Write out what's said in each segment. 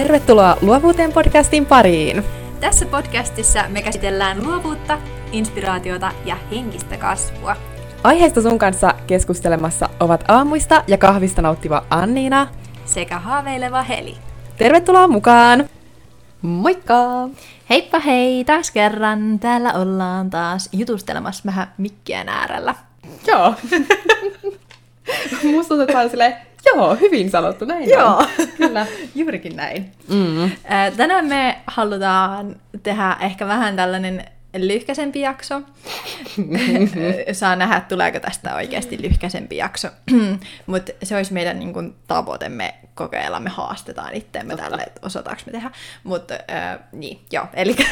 Tervetuloa Luovuuteen podcastin pariin! Tässä podcastissa me käsitellään luovuutta, inspiraatiota ja henkistä kasvua. Aiheesta sun kanssa keskustelemassa ovat aamuista ja kahvista nauttiva Anniina sekä haaveileva Heli. Tervetuloa mukaan! Moikka! Heippa hei, taas kerran. Täällä ollaan taas jutustelemassa vähän mikkien äärellä. Joo. Musta tuntuu, että silleen, joo, hyvin sanottu, näin Joo, on. kyllä, juurikin näin. Mm. Tänään me halutaan tehdä ehkä vähän tällainen lyhkäsempi jakso. Saa nähdä, tuleeko tästä oikeasti lyhkäsempi jakso. Mutta se olisi meidän niin kun, tavoite, me kokeilla, me haastetaan itseämme tälle, että osataanko me tehdä. Mutta äh, niin, joo, eli...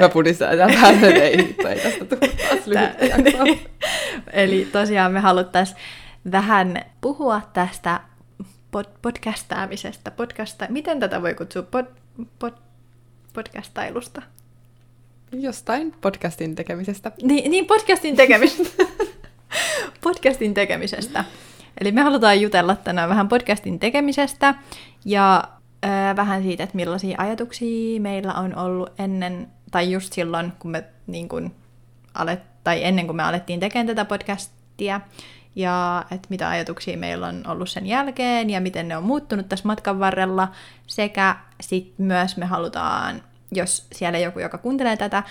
Mä pudistan tähän, ei, ei tästä tule taas lyhyttä jaksoa. Eli tosiaan me haluttaisiin vähän puhua tästä pod- podcastaamisesta. Podcasta- Miten tätä voi kutsua? Pod- pod- podcastailusta? Jostain podcastin tekemisestä. Niin, niin podcastin tekemisestä. podcastin tekemisestä. Eli me halutaan jutella tänään vähän podcastin tekemisestä ja äh, vähän siitä, että millaisia ajatuksia meillä on ollut ennen, tai just silloin, kun me niin kun, alet, tai ennen kuin me alettiin tekemään tätä podcastia, ja että mitä ajatuksia meillä on ollut sen jälkeen ja miten ne on muuttunut tässä matkan varrella. Sekä sitten myös me halutaan, jos siellä joku, joka kuuntelee tätä,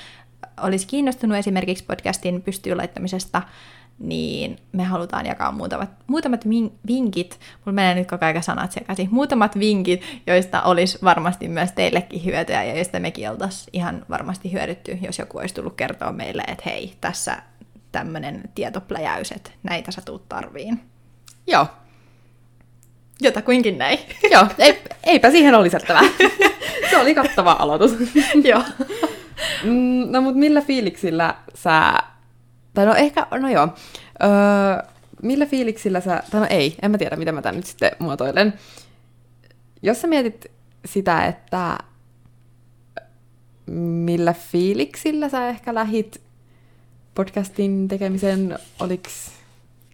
olisi kiinnostunut esimerkiksi podcastin pystyyn laittamisesta, niin me halutaan jakaa muutamat, muutamat vinkit, mulla menee nyt koko ajan sanat sekaisin, muutamat vinkit, joista olisi varmasti myös teillekin hyötyä ja joista mekin oltaisiin ihan varmasti hyödytty, jos joku olisi tullut kertoa meille, että hei, tässä tämmöinen tietopläjäys, että näitä sä tuut tarviin. Joo. Jotakuinkin näin. Joo, ei, eipä siihen ole lisättävää. Se oli kattava aloitus. joo. Mm, no mut millä fiiliksillä sä... Tai no ehkä, no joo. Öö, millä fiiliksillä sä... Tai no ei, en mä tiedä, mitä mä tän nyt sitten muotoilen. Jos sä mietit sitä, että millä fiiliksillä sä ehkä lähit podcastin tekemisen, oliks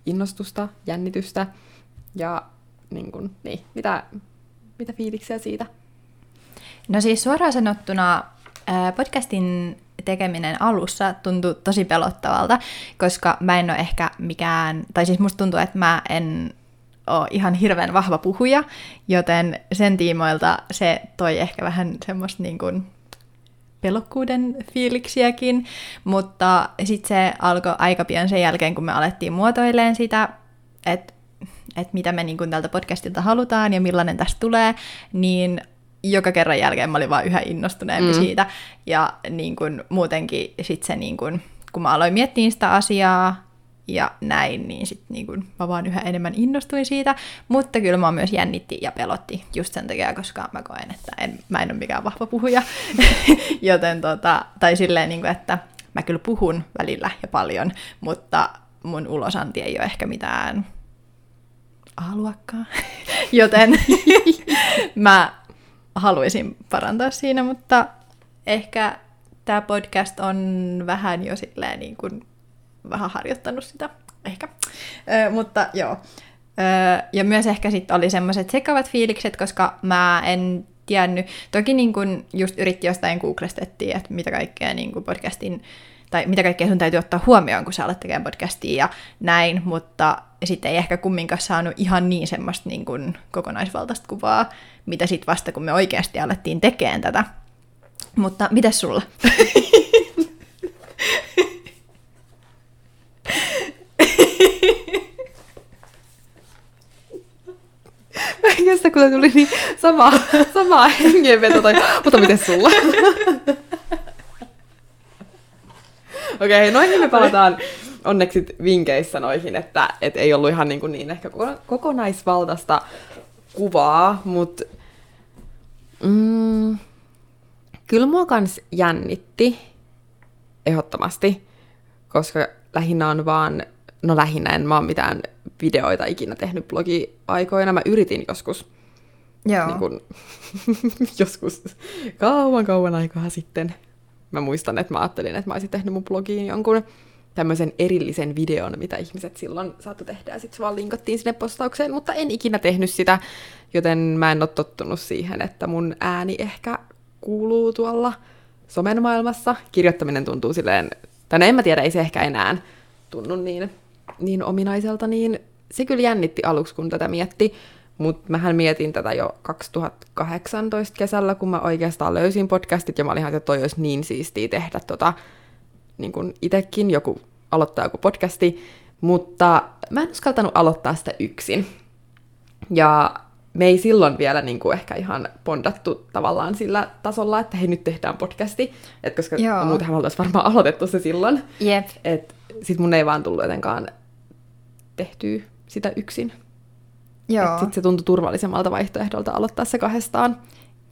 innostusta, jännitystä ja niin kun, niin, mitä, mitä fiiliksiä siitä? No siis suoraan sanottuna podcastin tekeminen alussa tuntui tosi pelottavalta, koska mä en ole ehkä mikään, tai siis musta tuntuu, että mä en ole ihan hirveän vahva puhuja, joten sen tiimoilta se toi ehkä vähän semmoista niin kuin pelokkuuden fiiliksiäkin, mutta sitten se alkoi aika pian sen jälkeen, kun me alettiin muotoileen sitä, että et mitä me niin tältä podcastilta halutaan ja millainen tästä tulee, niin joka kerran jälkeen mä olin vaan yhä innostuneempi mm. siitä. Ja niin kun, muutenkin sit se, niin kun, kun mä aloin miettiä sitä asiaa ja näin, niin sit niin kun, mä vaan yhä enemmän innostuin siitä. Mutta kyllä mä myös jännitti ja pelotti just sen takia, koska mä koen, että en, mä en ole mikään vahva puhuja. Joten tota, tai silleen, niin kun, että mä kyllä puhun välillä ja paljon, mutta mun ulosanti ei ole ehkä mitään A-luokkaa. Joten mä haluaisin parantaa siinä, mutta ehkä tämä podcast on vähän jo silleen niin kuin, vähän harjoittanut sitä, ehkä. Ö, mutta joo. Ö, ja myös ehkä sitten oli semmoiset sekavat fiilikset, koska mä en tiennyt, toki niin kun just yritti jostain googlestettiin, että mitä kaikkea niin podcastin tai mitä kaikkea sun täytyy ottaa huomioon, kun sä alat tekemään podcastia ja näin, mutta sitten ei ehkä kumminkaan saanut ihan niin semmoista niin kuin kokonaisvaltaista kuvaa, mitä sitten vasta kun me oikeasti alettiin tekemään tätä. Mutta mitä sulla? Kestä, kun tuli niin sama, sama hengenveto, tai, mutta miten sulla? Okei, okay, noihin me palataan onneksi vinkeissä noihin, että et ei ollut ihan niin, kuin niin ehkä kokonaisvaltaista kuvaa, mutta mm, kyllä mua kans jännitti ehdottomasti, koska lähinnä on vaan, no lähinnä en mä oon mitään videoita ikinä tehnyt blogi-aikoina. Mä yritin joskus, Joo. Niin kun, joskus kauan kauan aikaa sitten. Mä muistan, että mä ajattelin, että mä olisin tehnyt mun blogiin jonkun tämmöisen erillisen videon, mitä ihmiset silloin saattoi tehdä, ja sitten se vaan linkattiin sinne postaukseen, mutta en ikinä tehnyt sitä, joten mä en ole tottunut siihen, että mun ääni ehkä kuuluu tuolla somen maailmassa. Kirjoittaminen tuntuu silleen, tai no en mä tiedä, ei se ehkä enää tunnu niin, niin ominaiselta, niin se kyllä jännitti aluksi, kun tätä mietti, mutta mähän mietin tätä jo 2018 kesällä, kun mä oikeastaan löysin podcastit, ja mä olin ihan, että toi olisi niin siistiä tehdä tota, niin kuin itekin, joku aloittaa joku podcasti, mutta mä en uskaltanut aloittaa sitä yksin. Ja me ei silloin vielä niin kuin ehkä ihan pondattu tavallaan sillä tasolla, että hei nyt tehdään podcasti, Et koska Joo. muutenhan me oltaisiin varmaan aloitettu se silloin. Jep. Et sit mun ei vaan tullut jotenkaan tehtyä sitä yksin. Joo. Sitten se tuntui turvallisemmalta vaihtoehdolta aloittaa se kahdestaan.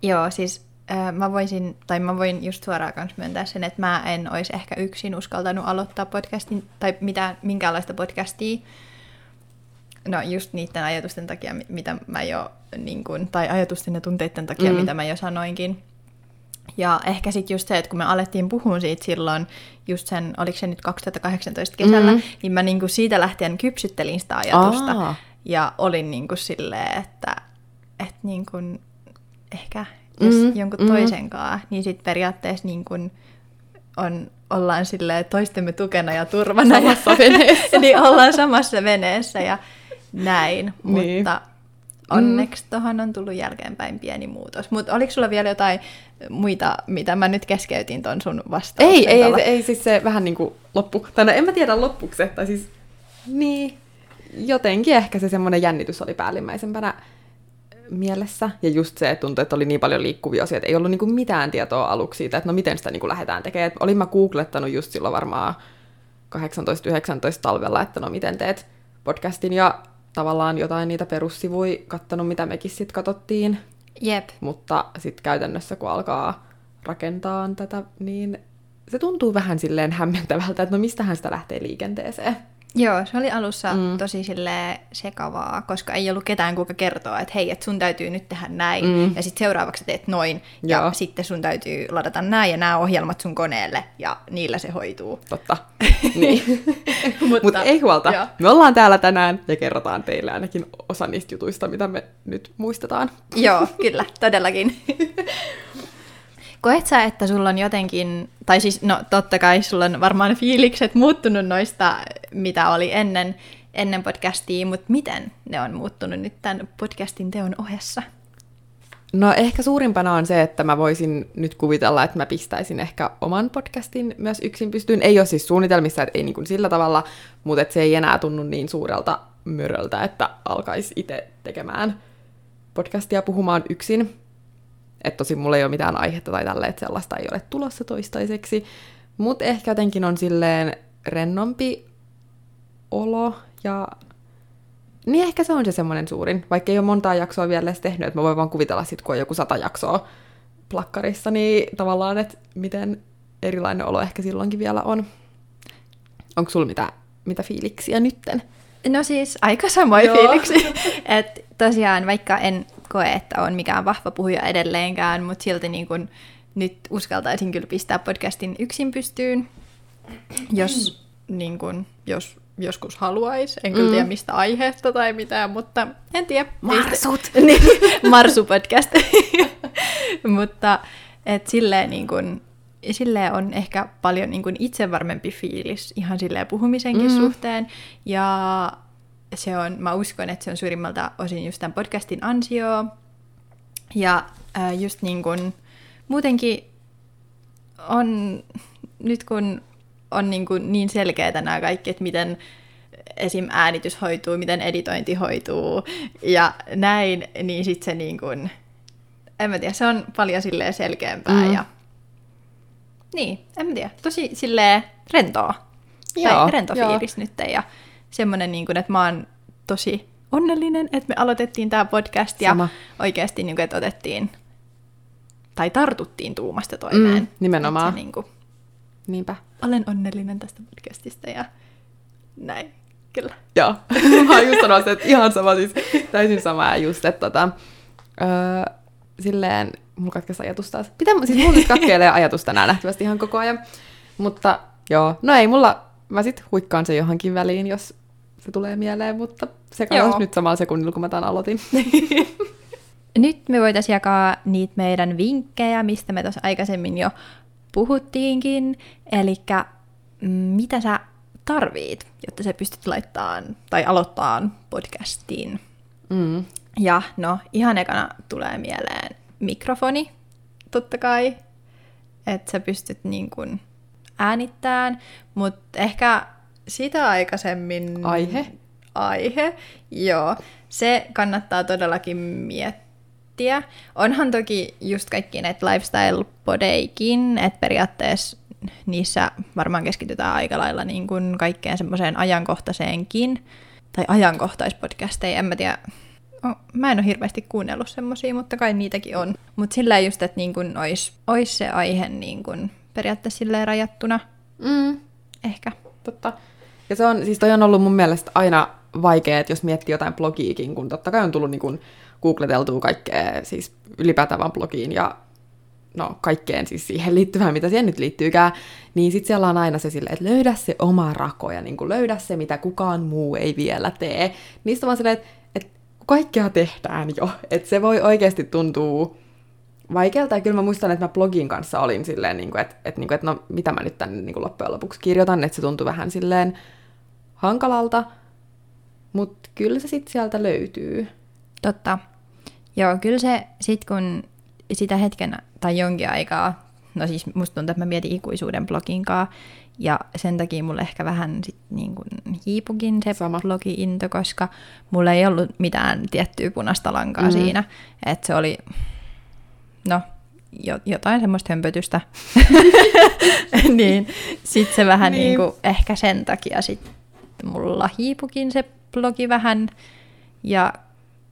Joo, siis äh, mä voisin, tai mä voin just suoraan kanssa myöntää sen, että mä en olisi ehkä yksin uskaltanut aloittaa podcastin, tai mitään, minkäänlaista podcastia, No just niiden ajatusten takia, mitä mä jo, niin kun, tai ajatusten ja tunteiden takia, mm. mitä mä jo sanoinkin. Ja ehkä sitten just se, että kun me alettiin puhua siitä silloin, just sen, oliko se nyt 2018 kesällä, mm. niin mä niinku siitä lähtien kypsyttelin sitä ajatusta. Aa. Ja olin niinku silleen, että, että niinku, ehkä jos mm. jonkun mm. toisen kanssa, niin sitten periaatteessa niinku on, ollaan silleen toistemme tukena ja turvana. Samassa ja, veneessä. niin ollaan samassa veneessä ja näin, niin. mutta onneksi mm. tuohon on tullut jälkeenpäin pieni muutos. Mutta oliko sulla vielä jotain muita, mitä mä nyt keskeytin ton sun vastauksen? Ei, ei, ei, ei, siis se vähän niin kuin loppu. Tai no en mä tiedä loppuksi, tai siis niin, jotenkin ehkä se semmoinen jännitys oli päällimmäisempänä mielessä. Ja just se, että tuntui, että oli niin paljon liikkuvia asioita. Ei ollut niin kuin mitään tietoa aluksi siitä, että no miten sitä niin kuin lähdetään tekemään. Et olin mä googlettanut just silloin varmaan 18-19 talvella, että no miten teet podcastin. Ja tavallaan jotain niitä perussivuja kattanut, mitä mekin sitten katsottiin. Jep. Mutta sitten käytännössä, kun alkaa rakentaa tätä, niin se tuntuu vähän silleen hämmentävältä, että no mistähän sitä lähtee liikenteeseen. Joo, se oli alussa mm. tosi sille sekavaa, koska ei ollut ketään kuka kertoa, että hei, että sun täytyy nyt tehdä näin, mm. ja sitten seuraavaksi teet noin, Joo. ja sitten sun täytyy ladata näin ja nämä ohjelmat sun koneelle, ja niillä se hoituu. Totta. niin. Mutta Mut ei huolta, jo. me ollaan täällä tänään ja kerrotaan teille ainakin osa niistä jutuista, mitä me nyt muistetaan. Joo, kyllä, todellakin. Koet sä, että sulla on jotenkin, tai siis no totta kai sulla on varmaan fiilikset muuttunut noista, mitä oli ennen, ennen podcastia, mutta miten ne on muuttunut nyt tämän podcastin teon ohessa? No ehkä suurimpana on se, että mä voisin nyt kuvitella, että mä pistäisin ehkä oman podcastin myös yksin pystyyn. Ei ole siis suunnitelmissa, että ei niin kuin sillä tavalla, mutta että se ei enää tunnu niin suurelta myröltä, että alkaisi itse tekemään podcastia puhumaan yksin. Että tosi mulla ei ole mitään aihetta tai tälle, että sellaista ei ole tulossa toistaiseksi. Mutta ehkä jotenkin on silleen rennompi olo ja niin ehkä se on se semmoinen suurin, vaikka ei ole montaa jaksoa vielä edes tehnyt, että mä voin vaan kuvitella sit, kun on joku sata jaksoa plakkarissa, niin tavallaan, että miten erilainen olo ehkä silloinkin vielä on. Onko sulla mitä, mitä fiiliksiä nytten? No siis aika samoin fiiliksi. että tosiaan vaikka en koe, että on mikään vahva puhuja edelleenkään, mutta silti niin kun nyt uskaltaisin kyllä pistää podcastin yksin pystyyn, jos, niin kun, jos joskus haluaisi. En kyllä mm. tiedä mistä aiheesta tai mitään, mutta en tiedä. Marsut! niin, Marsu-podcast. mutta et silleen, niin kun, silleen on ehkä paljon niin kun itsevarmempi fiilis ihan silleen puhumisenkin mm. suhteen. Ja se on, mä uskon, että se on suurimmalta osin just tämän podcastin ansio. Ja äh, just niin kun, muutenkin on, nyt kun on niin, kuin niin selkeää nämä kaikki, että miten esim. äänitys hoituu, miten editointi hoituu ja näin, niin sitten se niin kuin, en mä tiedä, se on paljon silleen selkeämpää mm. ja niin, en mä tiedä, tosi silleen rentoa. Joo, tai rento fiilis nyt ja semmoinen, niin kuin, että mä oon tosi onnellinen, että me aloitettiin tämä podcast ja Sama. oikeasti, niin kuin, että otettiin tai tartuttiin tuumasta toimeen. Mm, nimenomaan. Se, niin kuin, Niinpä. Olen onnellinen tästä podcastista ja näin, kyllä. Joo, mä just sanoa että ihan sama, siis täysin sama ja just, että tota, öö, silleen, mulla katkesi ajatus taas. Pitää, siis mulla nyt katkeilee ajatus tänään nähtävästi ihan koko ajan. Mutta joo, no ei mulla mä sit huikkaan se johonkin väliin, jos se tulee mieleen, mutta se katosi nyt samalla sekunnilla, kun mä tämän aloitin. Nyt me voitaisiin jakaa niitä meidän vinkkejä, mistä me tuossa aikaisemmin jo puhuttiinkin. Eli mitä sä tarvit, jotta sä pystyt laittamaan tai aloittamaan podcastiin. Mm. Ja no, ihan ekana tulee mieleen mikrofoni, totta kai, että sä pystyt niin kuin äänittämään, mutta ehkä sitä aikaisemmin... Aihe? Aihe, joo. Se kannattaa todellakin miettiä. Onhan toki just kaikki näitä lifestyle-podeikin, että periaatteessa niissä varmaan keskitytään aika lailla niin kuin kaikkeen semmoiseen ajankohtaiseenkin, tai ajankohtaispodcasteja, en mä tiedä, oh, mä en ole hirveästi kuunnellut semmosia, mutta kai niitäkin on. Mutta sillä just, että niin kuin ois, ois se aihe niin kuin periaatteessa silleen rajattuna. Mm. Ehkä. Totta. Ja se on, siis toi on ollut mun mielestä aina vaikea, että jos miettii jotain blogiikin, kun totta kai on tullut niin kuin googleteltua kaikkea, siis ylipäätään vaan blogiin ja no kaikkeen siis siihen liittyvään, mitä siihen nyt liittyykään, niin sitten siellä on aina se sille, että löydä se oma rako ja niin löydä se, mitä kukaan muu ei vielä tee. Niistä vaan silleen, että, että kaikkea tehdään jo, että se voi oikeasti tuntua vaikealta. Ja kyllä mä muistan, että mä blogin kanssa olin silleen, niin kuin, että, että, niin kuin, että no mitä mä nyt tänne niin kuin loppujen lopuksi kirjoitan, että se tuntui vähän silleen hankalalta, mutta kyllä se sitten sieltä löytyy. Totta. Joo, kyllä se sitten kun sitä hetken tai jonkin aikaa, no siis musta tuntuu, että mä mietin ikuisuuden bloginkaa, ja sen takia mulle ehkä vähän sit niin kuin hiipukin se Sama. blogi-into, koska mulla ei ollut mitään tiettyä punaista lankaa mm. siinä. Että se oli, no, jo, jotain semmoista hömpötystä. niin, sitten se vähän niin. niin kuin, ehkä sen takia sit mulla hiipukin se blogi vähän. Ja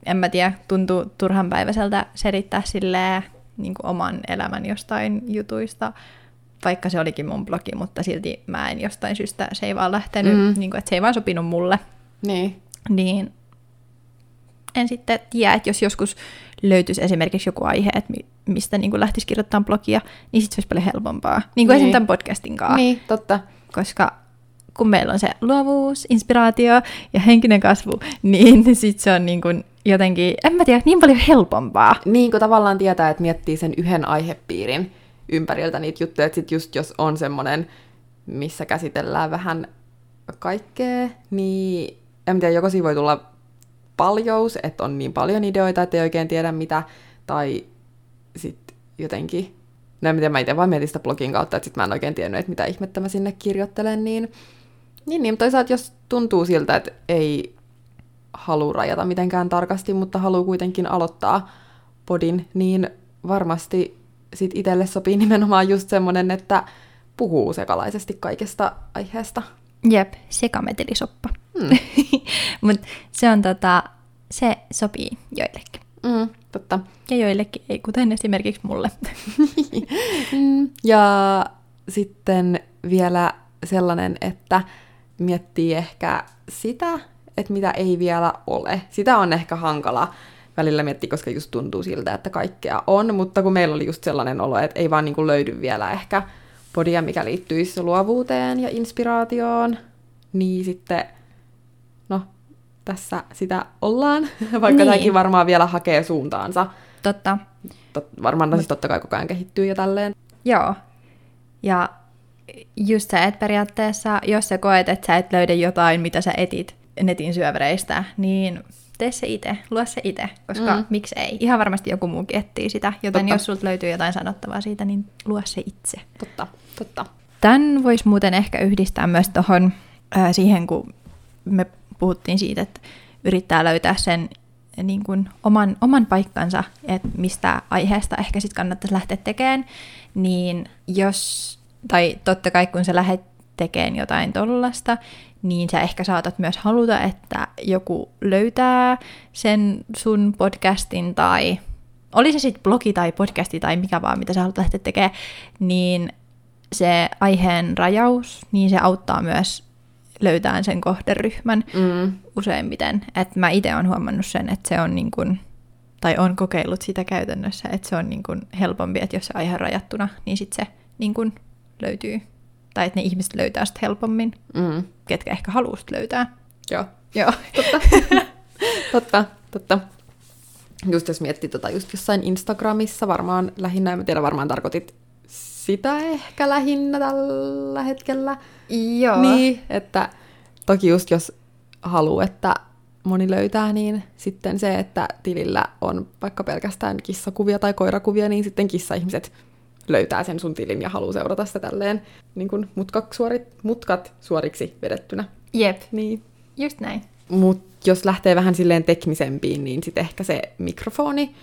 en mä tiedä, tuntuu turhanpäiväiseltä selittää silleen niin kuin oman elämän jostain jutuista, vaikka se olikin mun blogi, mutta silti mä en jostain syystä, se ei vaan lähtenyt, mm. niin kuin, että se ei vaan sopinut mulle. Niin. Niin en sitten tiedä, että jos joskus löytyisi esimerkiksi joku aihe, että mistä niin lähtisi kirjoittamaan blogia, niin sitten se olisi paljon helpompaa. Niin kuin niin. esimerkiksi tämän podcastin kanssa. Niin, totta. Koska kun meillä on se luovuus, inspiraatio ja henkinen kasvu, niin sitten se on niin kuin jotenkin, en mä tiedä, niin paljon helpompaa. Niin kuin tavallaan tietää, että miettii sen yhden aihepiirin ympäriltä niitä juttuja, että sit just jos on semmoinen, missä käsitellään vähän kaikkea, niin en tiedä, joko siinä voi tulla paljous, että on niin paljon ideoita, että ei oikein tiedä mitä, tai sitten jotenkin, no en tiedä, mä itse vaan mietin sitä blogin kautta, että sit mä en oikein tiennyt, että mitä ihmettä mä sinne kirjoittelen, niin niin, niin, toisaalta jos tuntuu siltä, että ei halua rajata mitenkään tarkasti, mutta haluaa kuitenkin aloittaa podin, niin varmasti sit itselle sopii nimenomaan just semmonen, että puhuu sekalaisesti kaikesta aiheesta. Jep, sekametelisoppa. Hmm. Mutta se on tota, se sopii joillekin. Mm, totta. Ja joillekin ei, kuten esimerkiksi mulle. Ja sitten vielä sellainen, että miettii ehkä sitä, että mitä ei vielä ole. Sitä on ehkä hankala välillä miettiä, koska just tuntuu siltä, että kaikkea on, mutta kun meillä oli just sellainen olo, että ei vaan niin kuin löydy vielä ehkä podia, mikä liittyisi luovuuteen ja inspiraatioon, niin sitten, tässä sitä ollaan, vaikka niin. tämäkin varmaan vielä hakee suuntaansa. Totta. Tot, varmaan Mut... siis totta kai koko ajan kehittyy ja tälleen. Joo. Ja just se, että periaatteessa, jos sä koet, että sä et löydä jotain, mitä sä etit netin syövereistä, niin tee se itse, lue se itse, koska mm. miksi ei? Ihan varmasti joku muukin etsii sitä, joten totta. jos sulta löytyy jotain sanottavaa siitä, niin lue se itse. Totta, totta. Tämän voisi muuten ehkä yhdistää myös tuohon äh, siihen, kun me puhuttiin siitä, että yrittää löytää sen niin kuin oman, oman paikkansa, että mistä aiheesta ehkä sitten kannattaisi lähteä tekemään, niin jos tai totta kai kun sä lähdet tekemään jotain tollasta, niin sä ehkä saatat myös haluta, että joku löytää sen sun podcastin tai oli se sitten blogi tai podcasti tai mikä vaan, mitä sä haluat lähteä tekemään, niin se aiheen rajaus, niin se auttaa myös löytää sen kohderyhmän mm. useimmiten. Et mä itse olen huomannut sen, että se on niin kun, tai on kokeillut sitä käytännössä, että se on niin kun helpompi, että jos se aihe on rajattuna, niin sitten se niin kun löytyy tai että ne ihmiset löytää sitä helpommin, Mm. ketkä ehkä haluaa sitä löytää. Joo. Joo. Totta. totta, totta. Just jos miettii tota just jossain Instagramissa varmaan lähinnä, en tiedä varmaan tarkoitit sitä ehkä lähinnä tällä hetkellä. Joo. Niin, että toki just jos haluaa, että moni löytää, niin sitten se, että tilillä on vaikka pelkästään kissakuvia tai koirakuvia, niin sitten kissa-ihmiset löytää sen sun tilin ja haluaa seurata sitä tälleen niin kuin mutkat, suorit, mutkat suoriksi vedettynä. Jep, Niin. just näin. Mutta jos lähtee vähän silleen teknisempiin, niin sitten ehkä se mikrofoni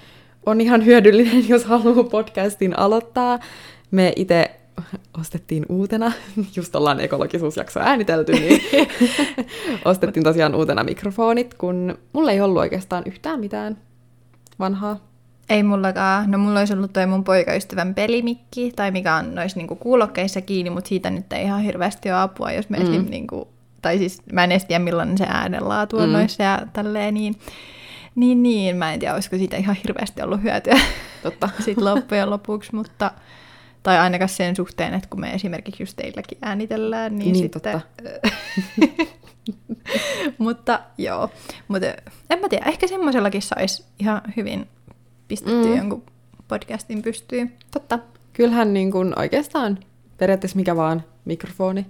on ihan hyödyllinen, jos haluaa podcastin aloittaa. Me itse ostettiin uutena, just ollaan ekologisuusjakso äänitelty, niin ostettiin tosiaan uutena mikrofonit, kun mulla ei ollut oikeastaan yhtään mitään vanhaa. Ei mullakaan. No mulla olisi ollut toi mun poikaystävän pelimikki, tai mikä on noissa niinku kuulokkeissa kiinni, mutta siitä nyt ei ihan hirveästi ole apua, jos me mm. esim. Niinku, tai siis mä en edes tiedä millainen se äänenlaatu on mm. noissa ja tälleen, niin, niin, niin, mä en tiedä, olisiko siitä ihan hirveästi ollut hyötyä Totta. sitten loppujen lopuksi, mutta tai ainakaan sen suhteen, että kun me esimerkiksi just teilläkin äänitellään, niin, Niin, sitten... mutta joo, mutta en mä tiedä, ehkä semmoisellakin saisi ihan hyvin pistettyä Mm. mm. jonkun podcastin pystyyn. Totta. Kyllähän niin kuin oikeastaan periaatteessa mikä vaan mikrofoni,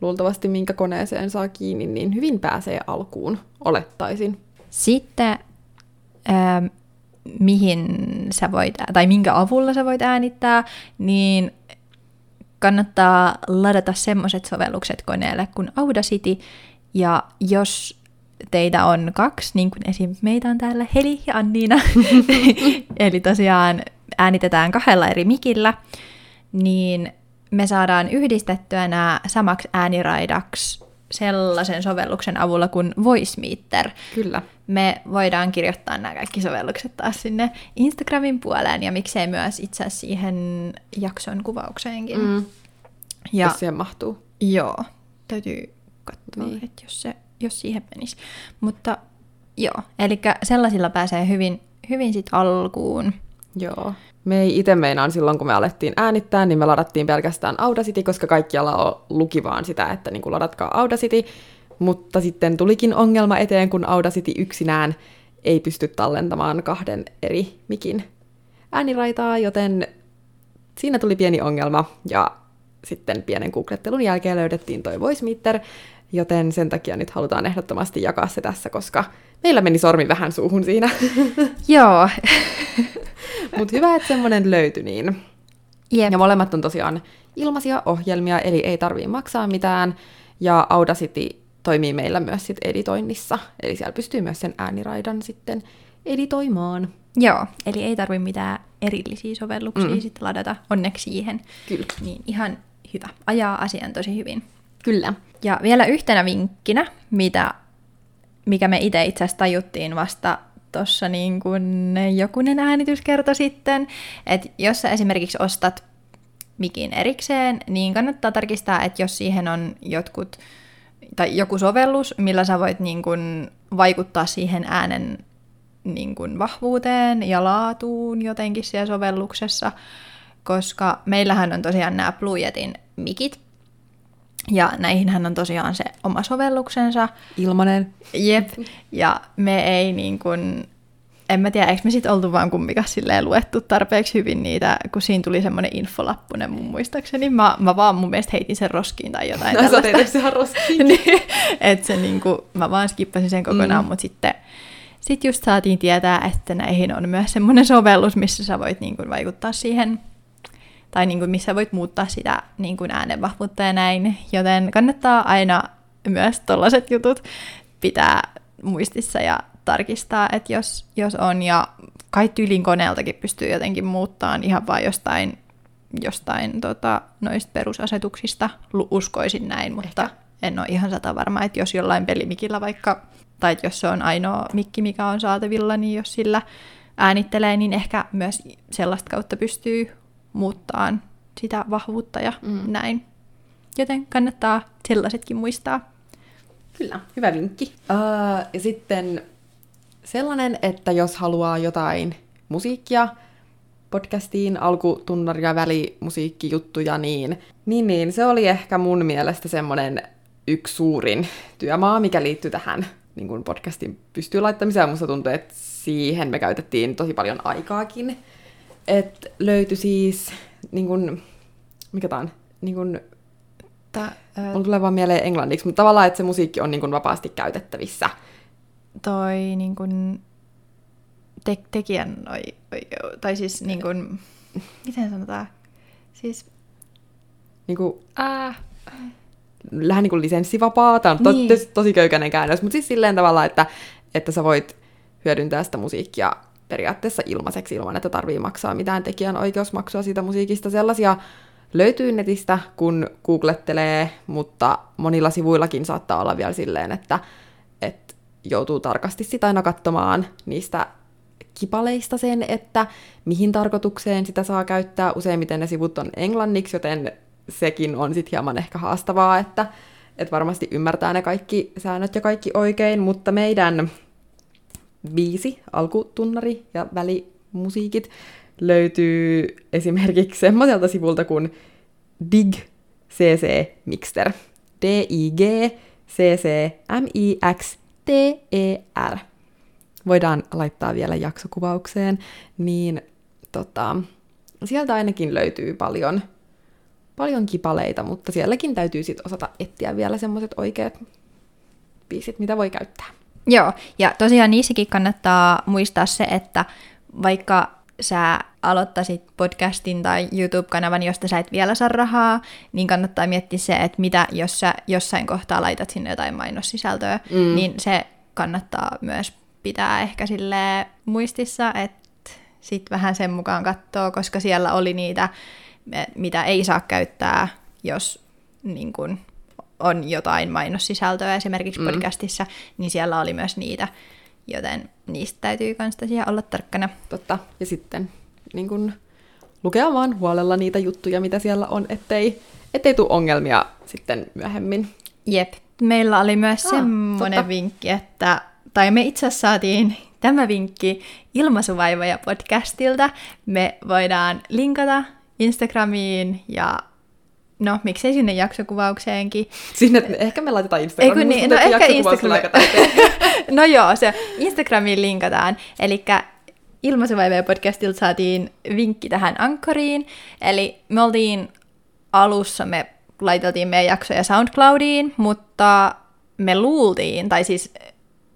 luultavasti minkä koneeseen saa kiinni, niin hyvin pääsee alkuun, olettaisin. Sitten, ähm, mihin sä voit, tai minkä avulla sä voit äänittää, niin kannattaa ladata semmoiset sovellukset koneelle kuin Audacity, ja jos teitä on kaksi, niin kuin esim. meitä on täällä Heli ja Anniina, eli tosiaan äänitetään kahdella eri mikillä, niin me saadaan yhdistettyä nämä samaksi ääniraidaksi sellaisen sovelluksen avulla kuin VoiceMeter. Kyllä. Me voidaan kirjoittaa nämä kaikki sovellukset taas sinne Instagramin puoleen ja miksei myös itse asiassa siihen jakson kuvaukseenkin. Mm. Ja Jos siihen mahtuu. joo, täytyy katsoa, niin. että jos, se, jos siihen menisi. Mutta joo, eli sellaisilla pääsee hyvin, hyvin sit alkuun. Joo. Me ei itse meinaan silloin, kun me alettiin äänittää, niin me ladattiin pelkästään Audacity, koska kaikkialla on- luki vaan sitä, että niin kuin ladatkaa Audacity. Mutta sitten tulikin ongelma eteen, kun Audacity yksinään ei pysty tallentamaan kahden eri mikin ääniraitaa, joten siinä tuli pieni ongelma. Ja sitten pienen googlettelun jälkeen löydettiin toi VoiceMeter, joten sen takia nyt halutaan ehdottomasti jakaa se tässä, koska meillä meni sormi vähän suuhun siinä. Joo, Mutta hyvä, että semmoinen löytyi niin. Jep. Ja molemmat on tosiaan ilmaisia ohjelmia, eli ei tarvii maksaa mitään. Ja Audacity toimii meillä myös sit editoinnissa, eli siellä pystyy myös sen ääniraidan sitten editoimaan. Joo, eli ei tarvi mitään erillisiä sovelluksia mm. sitten ladata onneksi siihen. Kyllä. Niin ihan hyvä. Ajaa asian tosi hyvin. Kyllä. Ja vielä yhtenä vinkkinä, mitä, mikä me itse itse asiassa tajuttiin vasta tuossa niin jokunen äänityskerta sitten, että jos sä esimerkiksi ostat mikin erikseen, niin kannattaa tarkistaa, että jos siihen on jotkut, tai joku sovellus, millä sä voit niin kuin vaikuttaa siihen äänen niin kuin vahvuuteen ja laatuun jotenkin siellä sovelluksessa, koska meillähän on tosiaan nämä Blue Yetin mikit, ja näihinhän on tosiaan se oma sovelluksensa. Ilmanen. Jep. Ja me ei niin kuin, en mä tiedä, eikö me sitten oltu vaan kummikas silleen luettu tarpeeksi hyvin niitä, kun siinä tuli semmoinen infolappunen mun muistaakseni. Mä, mä vaan mun mielestä heitin sen roskiin tai jotain No, sä teit roskiin. niin, että se niinku, mä vaan skippasin sen kokonaan, Mm. mm. mutta sitten sit just saatiin tietää, että näihin on myös semmoinen sovellus, missä sä voit niinku vaikuttaa siihen, tai niinku, missä voit muuttaa sitä niinku äänenvahvuutta ja näin, joten kannattaa aina myös tollaiset jutut pitää muistissa ja tarkistaa, että jos, jos on, ja kai tyylin koneeltakin pystyy jotenkin muuttamaan ihan vaan jostain, jostain tota, noista perusasetuksista, uskoisin näin, mutta Ehkä. en ole ihan sata varma, että jos jollain pelimikillä vaikka, tai jos se on ainoa mikki, mikä on saatavilla, niin jos sillä äänittelee, niin ehkä myös sellaista kautta pystyy muuttamaan sitä vahvuutta ja Mm. mm. näin. Joten kannattaa sellaisetkin muistaa. Kyllä, hyvä vinkki. Uh, ja sitten sellainen, että jos haluaa jotain musiikkia podcastiin alkutunnari- ja välimusiikkijuttuja, niin, niin, niin se oli ehkä mun mielestä semmoinen yksi suurin työmaa, mikä liittyy tähän niin kuin podcastin pystyyn laittamiseen. Musta tuntuu, että siihen me käytettiin tosi paljon aikaakin. Et löytyi siis, niin kuin, mikä tää on, niin kuin, Tää, mulla tulee vaan mieleen englanniksi, mutta tavallaan, että se musiikki on niin kuin vapaasti käytettävissä. toi niin kuin te- tekijän, oi, oi, tai siis niin kuin, miten sanotaan, siis, Niin kuin, äh, lähden niin kuin lisenssivapaa, tämä on to- Niin. tosi, tosi köykäinen käännös, mutta siis silleen tavalla, että, että sä voit hyödyntää sitä musiikkia periaatteessa ilmaiseksi ilman, että tarvii maksaa mitään tekijän oikeusmaksua siitä musiikista. Sellaisia löytyy netistä, kun googlettelee, mutta monilla sivuillakin saattaa olla vielä silleen, että, että joutuu tarkasti sitä aina katsomaan niistä kipaleista sen, että mihin tarkoitukseen sitä saa käyttää. Useimmiten ne sivut on englanniksi, joten sekin on sitten hieman ehkä haastavaa, että, että varmasti ymmärtää ne kaikki säännöt ja kaikki oikein, mutta meidän biisi, alkutunnari ja välimusiikit löytyy esimerkiksi semmoiselta sivulta kuin Dig CC Mixter. D-I-G C-C M-I-X T-E-R. Voidaan laittaa vielä jaksokuvaukseen, niin tota, sieltä ainakin löytyy paljon, paljon kipaleita, mutta sielläkin täytyy sitten osata etsiä vielä semmoiset oikeat biisit, mitä voi käyttää. Joo, ja tosiaan niissäkin kannattaa muistaa se, että vaikka sä aloittaisit podcastin tai YouTube-kanavan, josta sä et vielä saa rahaa, niin kannattaa miettiä se, että mitä jos sä jossain kohtaa laitat sinne jotain mainossisältöä, mm. niin se kannattaa myös pitää ehkä sille muistissa, että sit vähän sen mukaan katsoo, koska siellä oli niitä, mitä ei saa käyttää, jos niin kun, on jotain mainossisältöä esimerkiksi mm. podcastissa, niin siellä oli myös niitä, joten niistä täytyy myös tosiaan olla tarkkana. Totta. Ja sitten niin kun, lukea vaan huolella niitä juttuja, mitä siellä on, ettei, ettei tule ongelmia sitten myöhemmin. Jep. Meillä oli myös Ah, semmoinen totta. vinkki, että, tai me itse asiassa saatiin tämä vinkki Ilmaisuvaivoja podcastilta. Me voidaan linkata Instagramiin ja no miksei sinne jaksokuvaukseenkin. Sinne, ehkä me laitetaan Ei Instagramiin. kun niin, no tuntuu, että ehkä jaksokuvaus on Instagram. no joo, se Instagramiin linkataan. Eli Ilmaisuvaivoja podcastilta saatiin vinkki tähän ankkoriin. Eli me oltiin alussa, me laiteltiin meidän jaksoja SoundCloudiin, mutta me luultiin, tai siis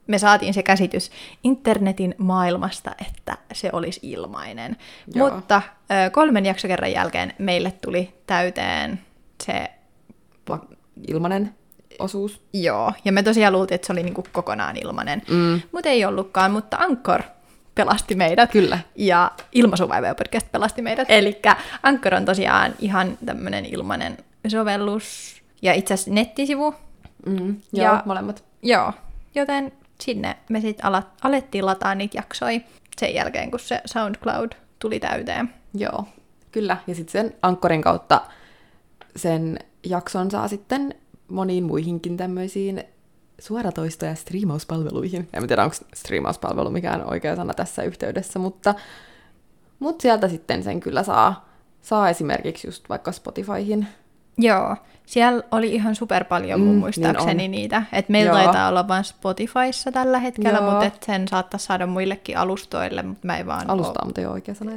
me saatiin se käsitys internetin maailmasta, että se olisi ilmainen. Joo. Mutta kolmen jaksokerran jälkeen meille tuli täyteen se Va- Ilmanen osuus. Joo, ja me tosiaan luultiin, että se oli niinku kokonaan ilmanen. Mm. Mutta ei ollutkaan, mutta Anchor pelasti meidät. Kyllä. Ja Ilmaisuvaivoja podcast pelasti meidät. Eli Anchor on tosiaan ihan tämmöinen ilmainen sovellus ja itse asiassa nettisivu. Mm. Ja- Joo, molemmat. Joo, joten sinne me sitten alettiin lataa niitä jaksoja sen jälkeen, kun se SoundCloud tuli täyteen. Joo, kyllä. Ja sitten sen ankkorin kautta sen jakson saa sitten moniin muihinkin tämmöisiin suoratoisto- ja striimauspalveluihin. En tiedä, onko striimauspalvelu mikään oikea sana tässä yhteydessä, mutta, mutta sieltä sitten sen kyllä saa, saa esimerkiksi just vaikka Spotifyhin. Joo, siellä oli ihan super paljon mun Mm, muistaakseni niin on. niitä. Et meillä Joo. taitaa olla vain Spotifyssa tällä hetkellä, Joo. mutta et sen saattaisi saada muillekin alustoille, mutta mä en vaan Alusta on mutta jo oikea sana.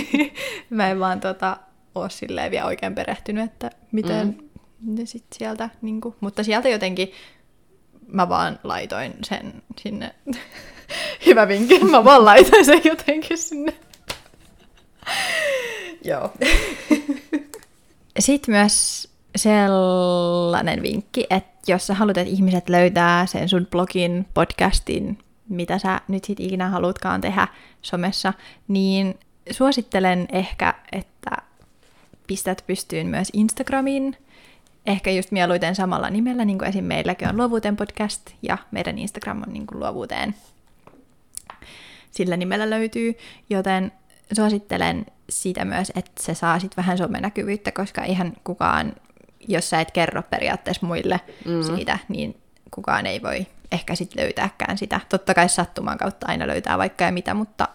Mä en vaan tota, ole silleen vielä oikein perehtynyt, että miten mm. ne sit sieltä, niinku, mutta sieltä jotenkin mä vaan laitoin sen sinne. Hyvä vinkki, mä vaan laitoin sen jotenkin sinne. Joo. Sitten myös sellainen vinkki, että jos sä haluat, että ihmiset löytää sen sun blogin, podcastin, mitä sä nyt sit ikinä haluatkaan tehdä somessa, niin suosittelen ehkä, että pistät pystyyn myös Instagramiin. Ehkä just mieluiten samalla nimellä, niin kuin esim. meilläkin on Luovuuteen podcast, ja meidän Instagram on niin kuin Luovuuteen sillä nimellä löytyy, joten suosittelen sitä myös, että se saa sit vähän somenäkyvyyttä, koska eihän kukaan, jos sä et kerro periaatteessa muille mm. siitä, niin kukaan ei voi ehkä sit löytääkään sitä. Totta kai sattuman kautta aina löytää vaikka ja mitä, mutta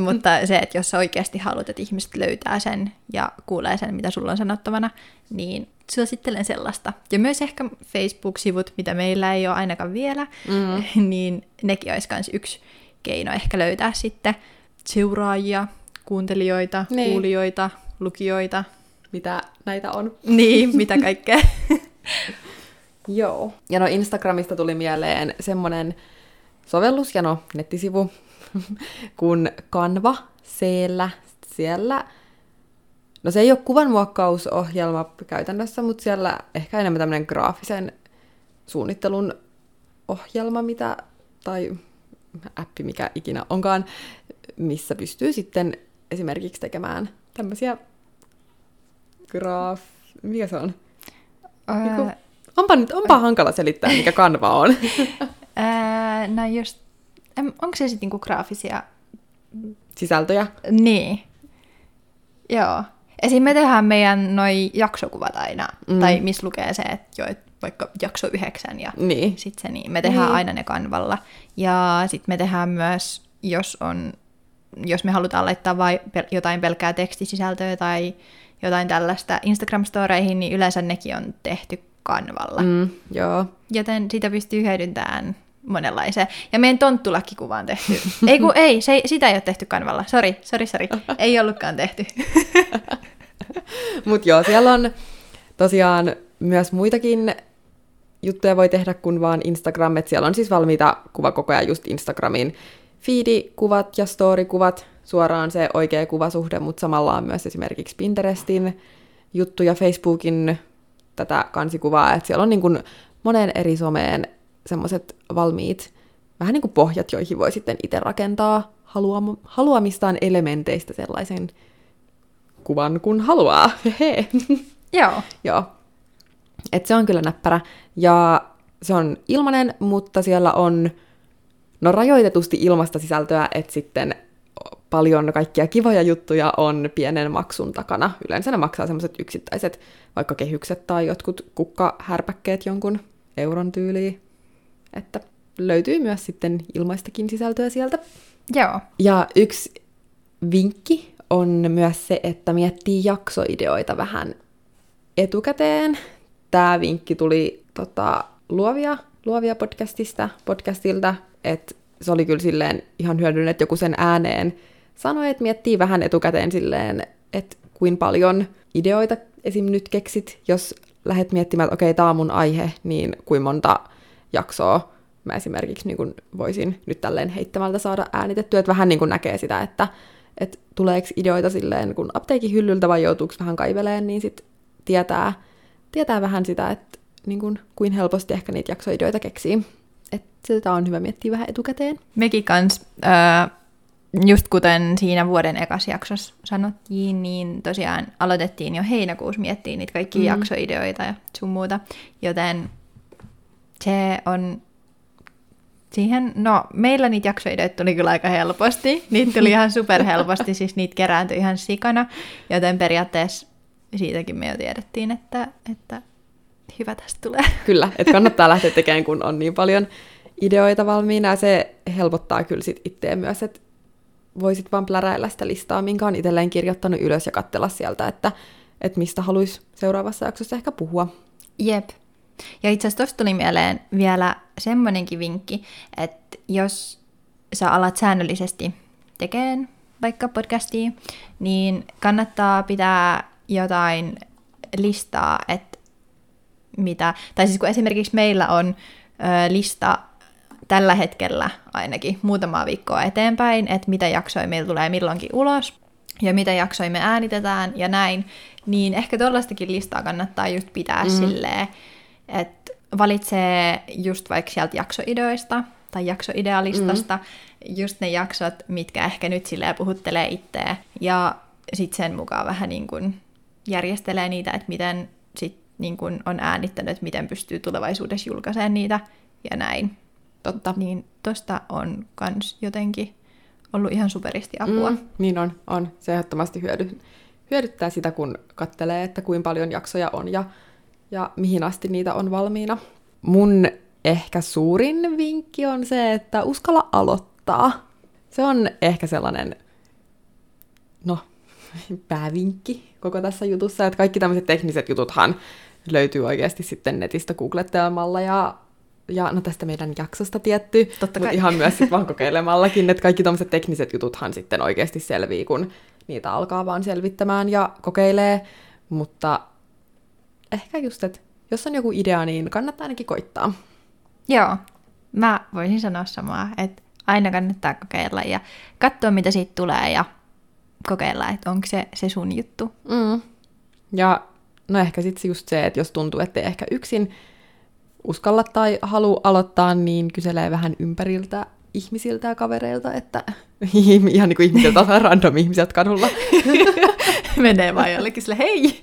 mutta se, että jos sä oikeasti haluat, että ihmiset löytää sen ja kuulee sen, mitä sulla on sanottavana, niin suosittelen sellaista. Ja myös ehkä Facebook-sivut, mitä meillä ei ole ainakaan vielä, mm. niin nekin olisi myös yksi keino ehkä löytää sitten seuraajia, kuuntelijoita, niin. kuulijoita, lukijoita. Mitä näitä on. Niin, mitä kaikkea. Joo. Ja no Instagramista tuli mieleen semmonen sovellus ja no nettisivu kun Canva siellä, siellä No se ei ole kuvanmuokkausohjelma käytännössä, mutta siellä ehkä enemmän tämmöinen graafisen suunnittelun ohjelma, mitä, tai appi, mikä ikinä onkaan, missä pystyy sitten esimerkiksi tekemään tämmöisiä graaf... Mikä se on? Ää... onpa nyt, onpa hankala selittää, mikä kanva on. Ää, no just, onko se sitten niinku graafisia... Sisältöjä? Niin. Joo. Esim. me tehdään meidän noi jaksokuvat aina, mm. tai missä lukee se, että jo, et vaikka jakso yhdeksän ja niin. sit se niin. Me tehdään niin. aina ne kanvalla. Ja sitten me tehdään myös, jos on, jos me halutaan laittaa vai jotain pelkkää tekstisisältöä tai jotain tällaista Instagram-storeihin, niin yleensä nekin on tehty kanvalla. Mm, joo. Joten sitä pystyy hyödyntämään monenlaiseen. Ja meidän tonttulakkikuva on tehty. ei kun ei, se, sitä ei ole tehty kanvalla. Sori, sori, sori. Ei ollutkaan tehty. Mutta joo, siellä on tosiaan myös muitakin juttuja voi tehdä kuin vaan Instagram, että siellä on siis valmiita kuvakokoja just Instagramin feed-kuvat ja story-kuvat, suoraan se oikea kuvasuhde, mutta samalla on myös esimerkiksi Pinterestin juttuja, Facebookin tätä kansikuvaa, että siellä on niin kuin moneen eri someen semmoiset valmiit vähän niin kuin pohjat, joihin voi sitten itse rakentaa haluam- haluamistaan elementeistä sellaisen kuvan, kun haluaa. Hehe. Joo. Joo. Et se on kyllä näppärä. Ja se on ilmanen, mutta siellä on no rajoitetusti ilmasta sisältöä, että sitten paljon kaikkia kivoja juttuja on pienen maksun takana. Yleensä ne maksaa semmoiset yksittäiset, vaikka kehykset tai jotkut kukkahärpäkkeet jonkun euron tyyliin. Että löytyy myös sitten ilmaistakin sisältöä sieltä. Joo. Ja yksi vinkki on myös se, että miettii jaksoideoita vähän etukäteen. Tämä vinkki tuli tota, luovia, luovia podcastista, podcastilta, että se oli kyllä silleen ihan hyödyllinen, että joku sen ääneen sanoi, että miettii vähän etukäteen silleen, että kuin paljon ideoita esim. nyt keksit, jos lähdet miettimään, että okei, okay, tämä on mun aihe, niin kuin monta jaksoa mä esimerkiksi niin kun voisin nyt tälleen heittämältä saada äänitettyä, että vähän niin kuin näkee sitä, että, että tuleeko ideoita silleen kun apteekin hyllyltä vai joutuuko vähän kaiveleen, niin sit tietää, tietää vähän sitä, että niin kuin, kuin helposti ehkä niitä jaksoideoita keksii. Että sitä on hyvä miettiä vähän etukäteen. Mekin kans, äh, just kuten siinä vuoden ekas jaksossa sanottiin, niin tosiaan aloitettiin jo heinäkuussa miettiä niitä kaikkia mm. jaksoideoita ja sun muuta. Joten se on siihen, no meillä niitä jaksoideoita tuli kyllä aika helposti. Niitä tuli ihan superhelposti, siis niitä kerääntyi ihan sikana. Joten periaatteessa siitäkin me jo tiedettiin, että, että hyvä tästä tulee. Kyllä, että kannattaa lähteä tekemään, kun on niin paljon ideoita valmiina. Ja se helpottaa kyllä sit itseä myös, että voisit vaan pläräillä sitä listaa, minkä on itselleen kirjoittanut ylös ja katsella sieltä, että, että mistä haluaisi seuraavassa jaksossa ehkä puhua. Jep. Ja itse asiassa tuosta tuli mieleen vielä semmoinenkin vinkki, että jos sä alat säännöllisesti tekemään vaikka podcastia, niin kannattaa pitää jotain listaa, että mitä, tai siis kun esimerkiksi meillä on ö, lista tällä hetkellä ainakin muutamaa viikkoa eteenpäin, että mitä jaksoja meillä tulee milloinkin ulos, ja mitä jaksoja me äänitetään ja näin, niin ehkä tuollaistakin listaa kannattaa just pitää mm. silleen, että valitsee just vaikka sieltä jaksoideoista tai jaksoidealistasta mm. just ne jaksot, mitkä ehkä nyt silleen puhuttelee itseä ja sitten sen mukaan vähän niin kuin järjestelee niitä, että miten sit niin kuin on äänittänyt, että miten pystyy tulevaisuudessa julkaisemaan niitä ja näin. Totta. Niin tosta on kans jotenkin ollut ihan superisti apua. Mm, niin on, on. Se ehdottomasti hyödy, hyödyttää sitä, kun kattelee, että kuinka paljon jaksoja on ja ja mihin asti niitä on valmiina. Mun ehkä suurin vinkki on se, että uskalla aloittaa. Se on ehkä sellainen no, päävinkki koko tässä jutussa, että kaikki tämmöiset tekniset jututhan löytyy oikeasti sitten netistä googlettelemalla ja ja no tästä meidän jaksosta tietty, Totta mutta ihan myös sit vaan kokeilemallakin, että kaikki tämmöiset tekniset jututhan sitten oikeasti selvii, kun niitä alkaa vaan selvittämään ja kokeilee, mutta ehkä just, että jos on joku idea, niin kannattaa ainakin koittaa. Joo, mä voisin sanoa samaa, että aina kannattaa kokeilla ja katsoa, mitä siitä tulee ja kokeilla, että onko se, se sun juttu. Mm. Ja no ehkä sitten just se, että jos tuntuu, että ei ehkä yksin uskalla tai halua aloittaa, niin kyselee vähän ympäriltä ihmisiltä ja kavereilta, että ihan niin kuin ihmisiltä random ihmisiltä kadulla. Menee vaan jollekin sille, hei!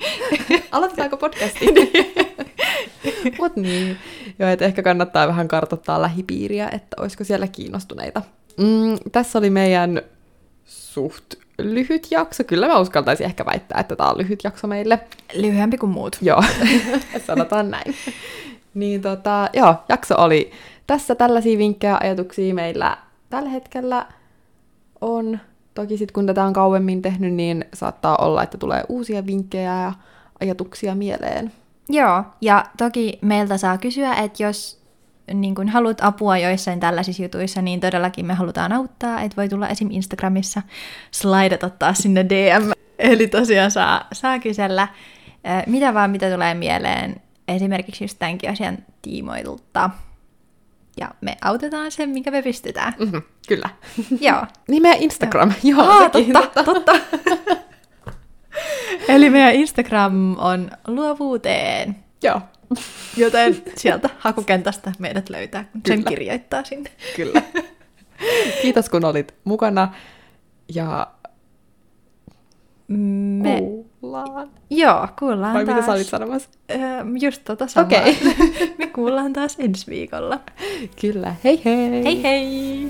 Aloitetaanko podcasti? Mut niin. Joo, että ehkä kannattaa vähän kartoittaa lähipiiriä, että olisiko siellä kiinnostuneita. Mm, tässä oli meidän suht lyhyt jakso. Kyllä mä uskaltaisin ehkä väittää, että tämä on lyhyt jakso meille. Lyhyempi kuin muut. Joo, sanotaan näin. Niin tota, joo, jakso oli tässä tällaisia vinkkejä ajatuksia meillä tällä hetkellä on. Toki sitten kun tätä on kauemmin tehnyt, niin saattaa olla, että tulee uusia vinkkejä ja ajatuksia mieleen. Joo, ja toki meiltä saa kysyä, että jos niin kun haluat apua joissain tällaisissa jutuissa, niin todellakin me halutaan auttaa, että voi tulla esim. Instagramissa slaidata taas sinne DM. Eli tosiaan saa, saa kysellä mitä vaan, mitä tulee mieleen, esimerkiksi just tämänkin asian tiimoilta. Ja me autetaan sen, minkä me pystytään. Mm-hmm, kyllä. Joo. Niin meidän Instagram. Joo, Aa, sekin, totta, totta. Eli meidän Instagram on luovuuteen. Joo, Joten sieltä hakukentästä meidät löytää, kun sen kirjoittaa sinne. kyllä. Kiitos kun olit mukana ja Me, kuullaan. joo, kuullaan Vai taas. mitä sä olit sanomassa? Öö, just tota samaa. Okei. Me kuullaan taas ensi viikolla. Kyllä. Hei hei! Hei hei!